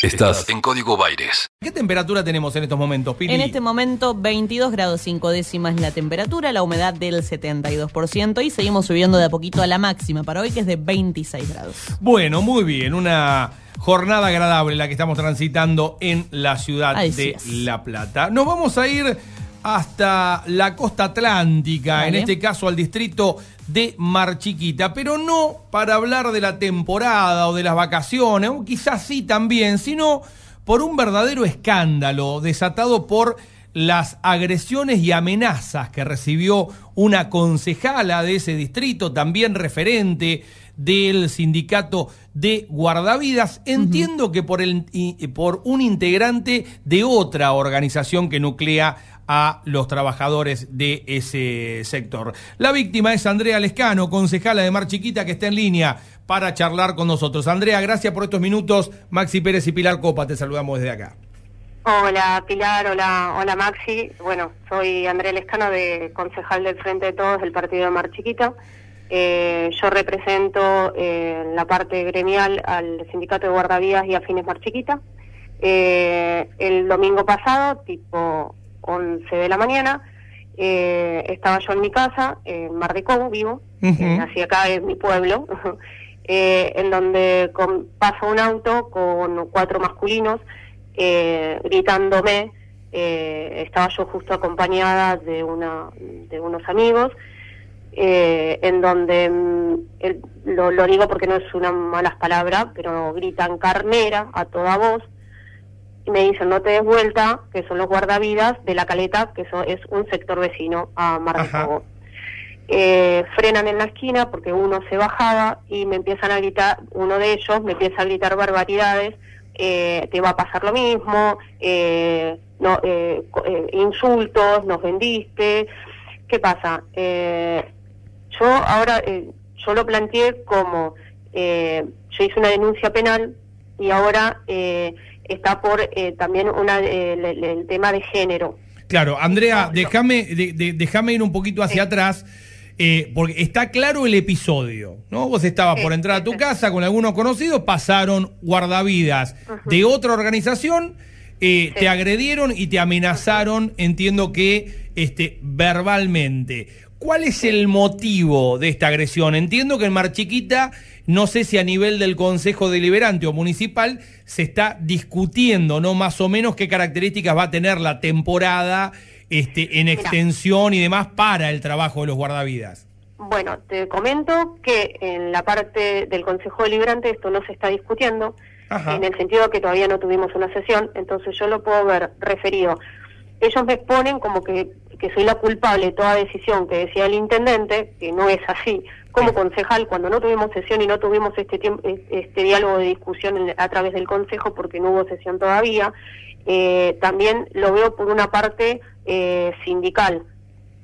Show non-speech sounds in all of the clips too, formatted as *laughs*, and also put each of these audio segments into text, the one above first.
Estás en Código Baires. ¿Qué temperatura tenemos en estos momentos, Pili? En este momento 22 grados 5 décimas la temperatura, la humedad del 72% y seguimos subiendo de a poquito a la máxima para hoy que es de 26 grados. Bueno, muy bien, una jornada agradable la que estamos transitando en la ciudad Así de es. La Plata. Nos vamos a ir hasta la costa atlántica, en este caso al distrito de Mar Chiquita, pero no para hablar de la temporada o de las vacaciones, o quizás sí también, sino por un verdadero escándalo desatado por las agresiones y amenazas que recibió una concejala de ese distrito, también referente del sindicato de guardavidas. Entiendo que por, el, por un integrante de otra organización que nuclea a los trabajadores de ese sector. La víctima es Andrea Lescano, concejala de Mar Chiquita, que está en línea para charlar con nosotros. Andrea, gracias por estos minutos. Maxi Pérez y Pilar Copa, te saludamos desde acá. Hola Pilar, hola, hola Maxi. Bueno, soy Andrea Lescano, de concejal del Frente de Todos del Partido de Mar Chiquita. Eh, yo represento eh, la parte gremial al Sindicato de Guardavidas y Afines Mar Chiquita. Eh, el domingo pasado, tipo 11 de la mañana, eh, estaba yo en mi casa, en Mar de Cobo, vivo, Ujú. eh, nací acá, es mi pueblo, *laughs* eh, en donde con- pasa un auto con cuatro masculinos eh, gritándome. eh, estaba yo justo acompañada de, una, de unos amigos, eh, en donde, mm, el- lo, lo digo porque no es una malas palabra, pero gritan carnera a toda voz y me dicen no te des vuelta, que son los guardavidas de la caleta, que eso es un sector vecino a Mar de Ajá. Cobo. Eh, frenan en la esquina porque uno se bajaba y me empiezan a gritar, uno de ellos me empieza a gritar barbaridades, eh, te va a pasar lo mismo, eh, no, eh, eh, insultos, nos vendiste. ¿Qué pasa? Eh, yo ahora, yo lo planteé como, eh, yo hice una denuncia penal y ahora eh, está por eh, también una, eh, el, tema de género. Claro, Andrea, déjame de- ir un poquito hacia atrás, eh, porque está claro el episodio, ¿no? Vos estabas Sí, por entrar a tu sí. casa con algunos conocidos, pasaron guardavidas de otra organización, eh, te agredieron y te amenazaron, entiendo que este, verbalmente. ¿Cuál es el motivo de esta agresión? Entiendo que en Mar Chiquita, no sé si a nivel del Consejo Deliberante o Municipal, se está discutiendo, ¿no? Más o menos qué características va a tener la temporada este, en extensión y demás para el trabajo de los guardavidas. Bueno, te comento que en la parte del Consejo Deliberante esto no se está discutiendo, Ajá. en el sentido que todavía no tuvimos una sesión, entonces yo lo puedo ver referido. Ellos me exponen como que, que soy la culpable de toda decisión que decía el intendente, que no es así. Como concejal, cuando no tuvimos sesión y no tuvimos este, tiemp- este diálogo de discusión en- a través del Consejo, porque no hubo sesión todavía, eh, también lo veo por una parte eh, sindical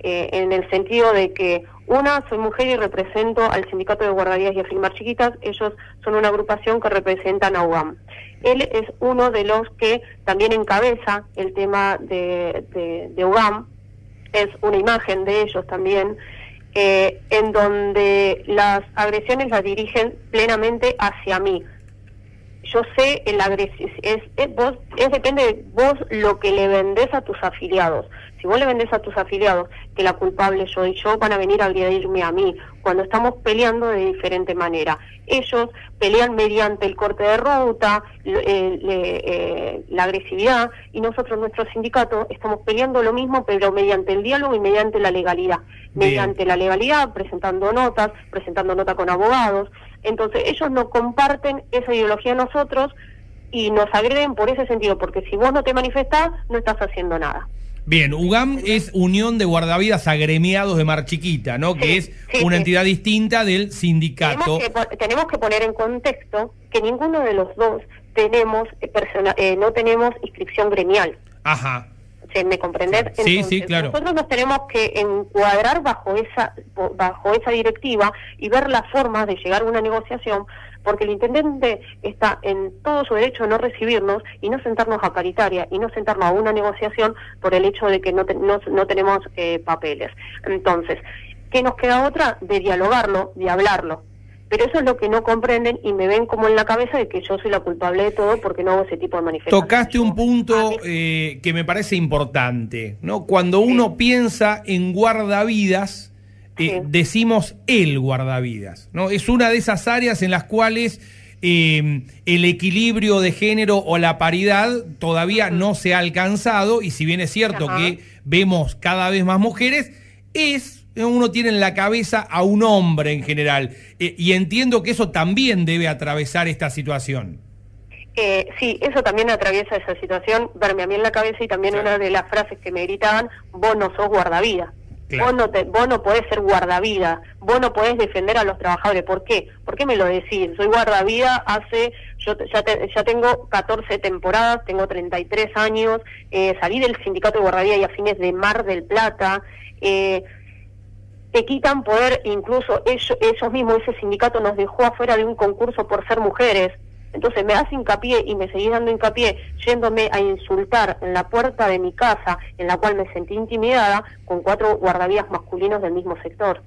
eh, en el sentido de que una, soy mujer y represento al Sindicato de Guardavías y Afirmar Chiquitas, ellos son una agrupación que representan a UAM. Él es uno de los que también encabeza el tema de, de, de UAM, es una imagen de ellos también, eh, en donde las agresiones las dirigen plenamente hacia mí. Yo sé el agresión, es, es, vos, es depende de vos lo que le vendés a tus afiliados. Si vos le vendés a tus afiliados que la culpable yo y yo van a venir a agredirme a mí cuando estamos peleando de diferente manera. Ellos pelean mediante el corte de ruta, eh, le- eh, la agresividad y nosotros, nuestro sindicato, estamos peleando lo mismo pero mediante el diálogo y mediante la legalidad. Bien. Mediante la legalidad, presentando notas, presentando nota con abogados. Entonces ellos no comparten esa ideología de nosotros y nos agreden por ese sentido, porque si vos no te manifestás, no estás haciendo nada. Bien, UGAM es Unión de Guardavidas Agremiados de Mar Chiquita, ¿no? que es sí, una sí. entidad distinta del sindicato. Tenemos que, po- tenemos que poner en contexto que ninguno de los dos tenemos eh, persona- eh, no tenemos inscripción gremial. Ajá. ¿Se me comprender? Sí, sí, claro. Nosotros nos tenemos que encuadrar bajo esa bajo esa directiva y ver las formas de llegar a una negociación, porque el intendente está en todo su derecho de no recibirnos y no sentarnos a paritaria y no sentarnos a una negociación por el hecho de que no, te- no, no tenemos eh, papeles. Entonces, ¿qué nos queda otra? De dialogarlo, de hablarlo. Pero eso es lo que no comprenden y me ven como en la cabeza de que yo soy la culpable de todo porque no hago ese tipo de manifestaciones. Tocaste un punto eh, que me parece importante, ¿no? Cuando uno piensa en guardavidas, eh, Sí. decimos el guardavidas, ¿no? Es una de esas áreas en las cuales eh, el equilibrio de género o la paridad todavía no se ha alcanzado y si bien es cierto Ajá. que vemos cada vez más mujeres, es uno tiene en la cabeza a un hombre en general Eh, y entiendo que eso también debe atravesar esta situación. Eh, sí, eso también atraviesa esa situación, verme a mí en la cabeza y también Claro. una de las frases que me gritaban, vos no sos guardavida. Claro. Vos, no te, vos no podés ser guardavida, vos no podés defender a los trabajadores. ¿Por qué? ¿Por qué me lo decís? Soy guardavida hace, yo ya, te- ya tengo 14 temporadas, tengo 33 años, eh, salí del sindicato de guardavía y a fines de Mar del Plata. Eh, te quitan poder, incluso ellos, ellos mismos, ese sindicato nos dejó afuera de un concurso por ser mujeres. Entonces me das hincapié y me seguís dando hincapié yéndome a insultar en la puerta de mi casa, en la cual me sentí intimidada, con cuatro guardavías masculinos del mismo sector.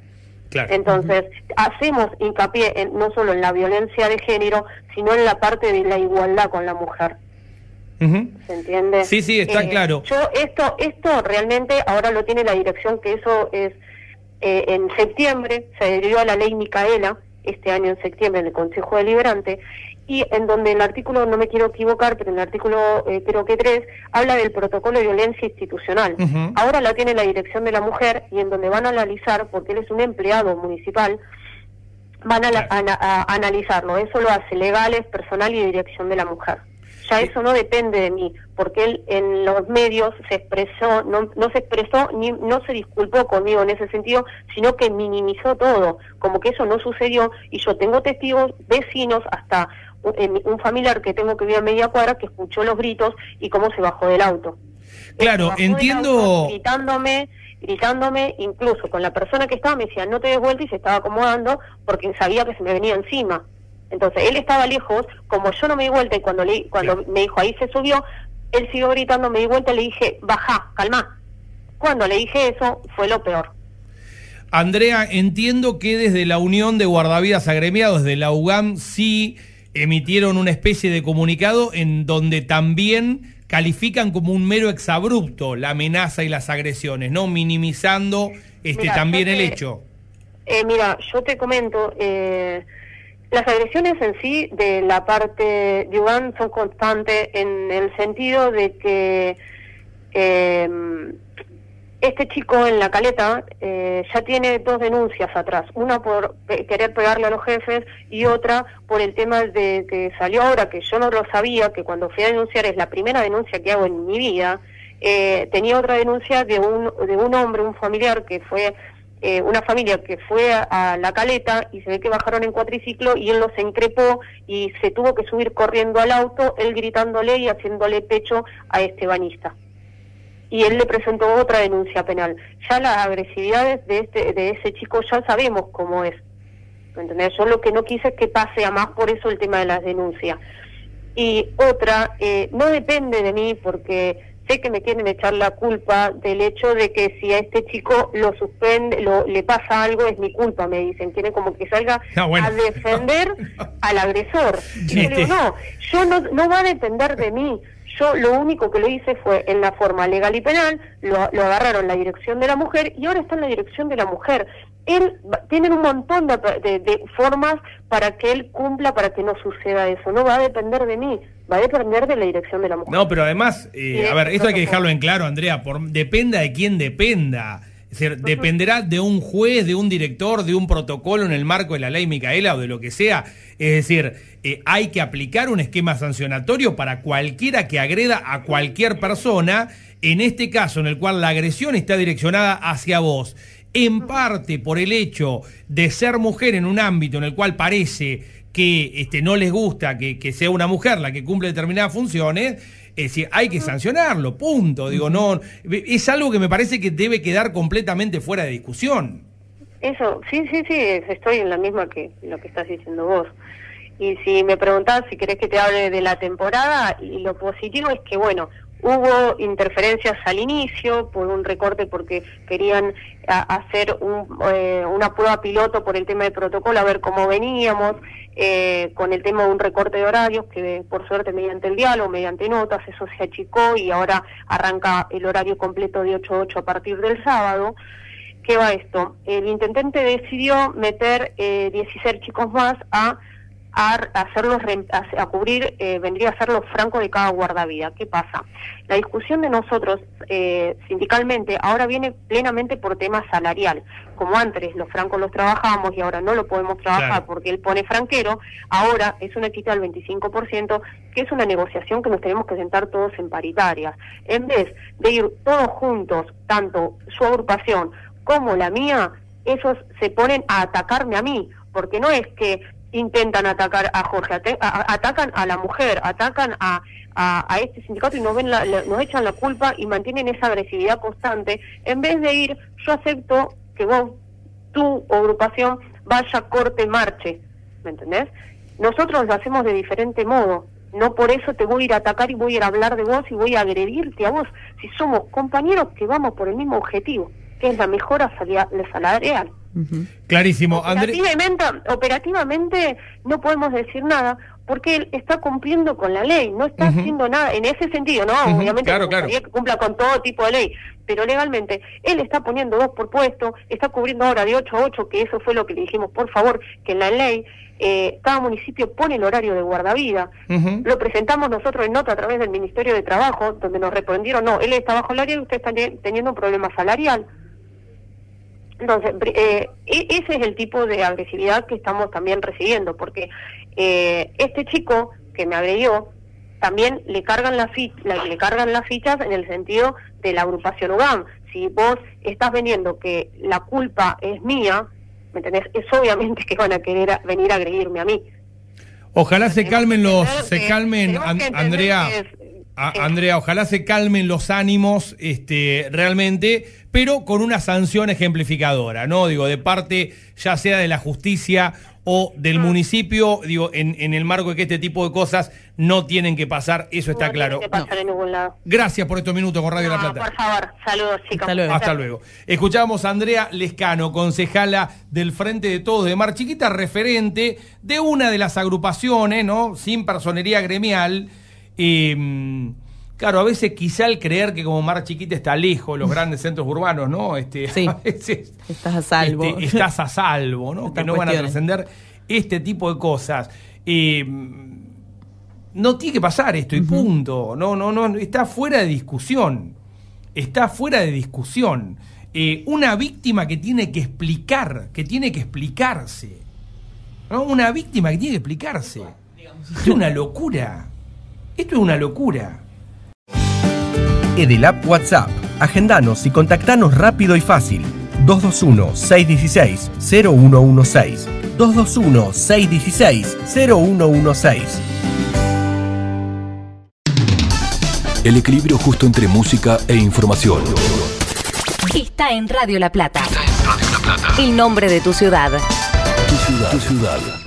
Claro. Entonces, hacemos hincapié en, no solo en la violencia de género, sino en la parte de la igualdad con la mujer. ¿Se entiende? Sí, sí, está Eh, claro. Yo esto, esto realmente ahora lo tiene la dirección, que eso es eh, en septiembre, se adhirió a la ley Micaela, este año en septiembre en el Consejo Deliberante, y en donde el artículo, no me quiero equivocar, pero en el artículo eh, creo que 3, habla del protocolo de violencia institucional. Ahora la tiene la dirección de la mujer y en donde van a analizar, porque él es un empleado municipal, van a, la- a analizarlo. Eso lo hace legales, personal y dirección de la mujer. Ya eso no depende de mí, porque él en los medios se expresó, no, no se expresó ni no se disculpó conmigo en ese sentido, sino que minimizó todo, como que eso no sucedió. Y yo tengo testigos, vecinos, hasta un, un familiar que tengo que vive a media cuadra que escuchó los gritos y cómo se bajó del auto. Claro, entiendo- auto gritándome, gritándome, incluso con la persona que estaba me decía no te des vuelta y se estaba acomodando porque sabía que se me venía encima. Entonces él estaba lejos, como yo no me di vuelta y cuando le, cuando me dijo ahí se subió, él siguió gritando, me di vuelta y le dije baja, calma. Cuando le dije eso fue lo peor. Andrea, entiendo que desde la Unión de Guardavidas Agremiados, de la UGAM, sí emitieron una especie de comunicado en donde también califican como un mero exabrupto la amenaza y las agresiones, ¿no? Minimizando este también el hecho. Eh, mira, yo te comento, eh, las agresiones en sí de la parte de Uganda son constantes en el sentido de que eh, este chico en la caleta eh, ya tiene dos denuncias atrás, una por querer pegarle a los jefes y otra por el tema de que salió ahora, que yo no lo sabía, que cuando fui a denunciar es la primera denuncia que hago en mi vida, eh, tenía otra denuncia de un, de un hombre, un familiar que fue eh, una familia que fue a, la caleta y se ve que bajaron en cuatriciclo y él los increpó y se tuvo que subir corriendo al auto, él gritándole y haciéndole pecho a este banista. Y él le presentó otra denuncia penal. Ya las agresividades de este de ese chico ya sabemos cómo es. ¿Me entendés? Yo lo que no quise es que pase a más, por eso el tema de las denuncias. Y otra, eh, no depende de mí porque sé que me quieren echar la culpa del hecho de que si a este chico lo suspende, lo, le pasa algo, es mi culpa, me dicen. Quieren como que salga bueno. a defender *laughs* al agresor. Y yo digo, no, yo no, no va a depender de mí. Yo lo único que lo hice fue en la forma legal y penal, lo, lo agarraron la dirección de la mujer y ahora está en la dirección de la mujer. Él tienen un montón de, de- de formas para que él cumpla, para que no suceda eso. No va a depender de mí, va a depender de la dirección de la mujer. No, pero además, eh, a ver, esto hay que dejarlo en claro, Andrea, por, dependa de quién dependa. Es decir, dependerá de un juez, de un director, de un protocolo en el marco de la ley Micaela o de lo que sea. Es decir, eh, hay que aplicar un esquema sancionatorio para cualquiera que agreda a cualquier persona, en este caso en el cual la agresión está direccionada hacia vos, en parte por el hecho de ser mujer en un ámbito en el cual parece que este, no les gusta que, que sea una mujer la que cumple determinadas funciones, es decir, hay que sancionarlo, punto. Digo, no, es algo que me parece que debe quedar completamente fuera de discusión. Eso, sí, sí, sí, estoy en la misma que lo que estás diciendo vos. Y si me preguntás si querés que te hable de la temporada, y lo positivo es que, bueno, Hubo interferencias al inicio por un recorte porque querían hacer eh, una prueba piloto por el tema de protocolo, a ver cómo veníamos, eh, con el tema de un recorte de horarios que por suerte mediante el diálogo, mediante notas, eso se achicó y ahora arranca el horario completo de 8 a 8 a partir del sábado. ¿Qué va esto? El intendente decidió meter 16 eh, chicos más a a, hacerlos, a, cubrir, eh, vendría a ser los francos de cada guardavida. ¿Qué pasa? La discusión de nosotros eh, sindicalmente ahora viene plenamente por tema salarial. Como antes los francos los trabajábamos y ahora no lo podemos trabajar porque él pone franquero, ahora es una equidad del 25%, que es una negociación que nos tenemos que sentar todos en paritarias. En vez de ir todos juntos, tanto su agrupación como la mía, esos se ponen a atacarme a mí, porque no es que intentan atacar a Jorge, atacan a la mujer, atacan a, a, este sindicato y nos, ven nos echan la culpa y mantienen esa agresividad constante, en vez de ir, yo acepto que vos, tu agrupación, vaya, corte, marche, ¿me entendés? Nosotros lo hacemos de diferente modo, no por eso te voy a ir a atacar y voy a ir a hablar de vos y voy a agredirte a vos, si somos compañeros que vamos por el mismo objetivo, que es la mejora salarial. Clarísimo. Operativamente, operativamente no podemos decir nada porque él está cumpliendo con la ley, no está haciendo nada en ese sentido, ¿no? Obviamente claro, que cumpla con todo tipo de ley, pero legalmente él está poniendo dos por puesto, está cubriendo ahora de 8 a 8, que eso fue lo que le dijimos, por favor, que en la ley eh, cada municipio pone el horario de guardavida. Lo presentamos nosotros en nota a través del Ministerio de Trabajo, donde nos respondieron, no, él está bajo el área y usted está teniendo un problema salarial. Entonces, eh, e-, ese es el tipo de agresividad que estamos también recibiendo, porque eh, este chico que me agredió, también le cargan, la le cargan las fichas en el sentido de la agrupación UGAM. Si vos estás vendiendo que la culpa es mía, ¿me entendés? Es obviamente que van a querer venir a agredirme a mí. Ojalá se calmen los, se calmen, Andrea. Andrea, ojalá se calmen los ánimos este, realmente, pero con una sanción ejemplificadora, ¿no? Digo, de parte ya sea de la justicia o del ah. municipio, digo, en, el marco de que este tipo de cosas no tienen que pasar, eso está claro. Que pasar en ningún lado. Gracias por estos minutos con Radio La Plata. Por favor, saludos, chicos. Hasta luego. Hasta luego. Escuchamos a Andrea Lescano, concejala del Frente de Todos de Mar Chiquita, referente de una de las agrupaciones, ¿no? Sin personería gremial Em, claro, a veces quizá el creer que como Mar Chiquita está lejos los grandes centros urbanos, ¿no? Este, sí, *laughs* estás a salvo. Este, estás a salvo, ¿no? que no van a trascender este tipo de cosas. Em, no tiene que pasar esto y punto. No, no, no, está fuera de discusión. Está fuera de discusión. Eh, una víctima que tiene que explicar, que tiene que explicarse. ¿no? Una víctima que tiene que explicarse. Es una locura. Esto es una locura. Edelap WhatsApp. Agendanos y contactanos rápido y fácil. 221-616-0116. 221-616-0116. El equilibrio justo entre música e información. Está en Radio La Plata. Está en Radio La Plata. El nombre de tu ciudad. Tu ciudad. Tu ciudad.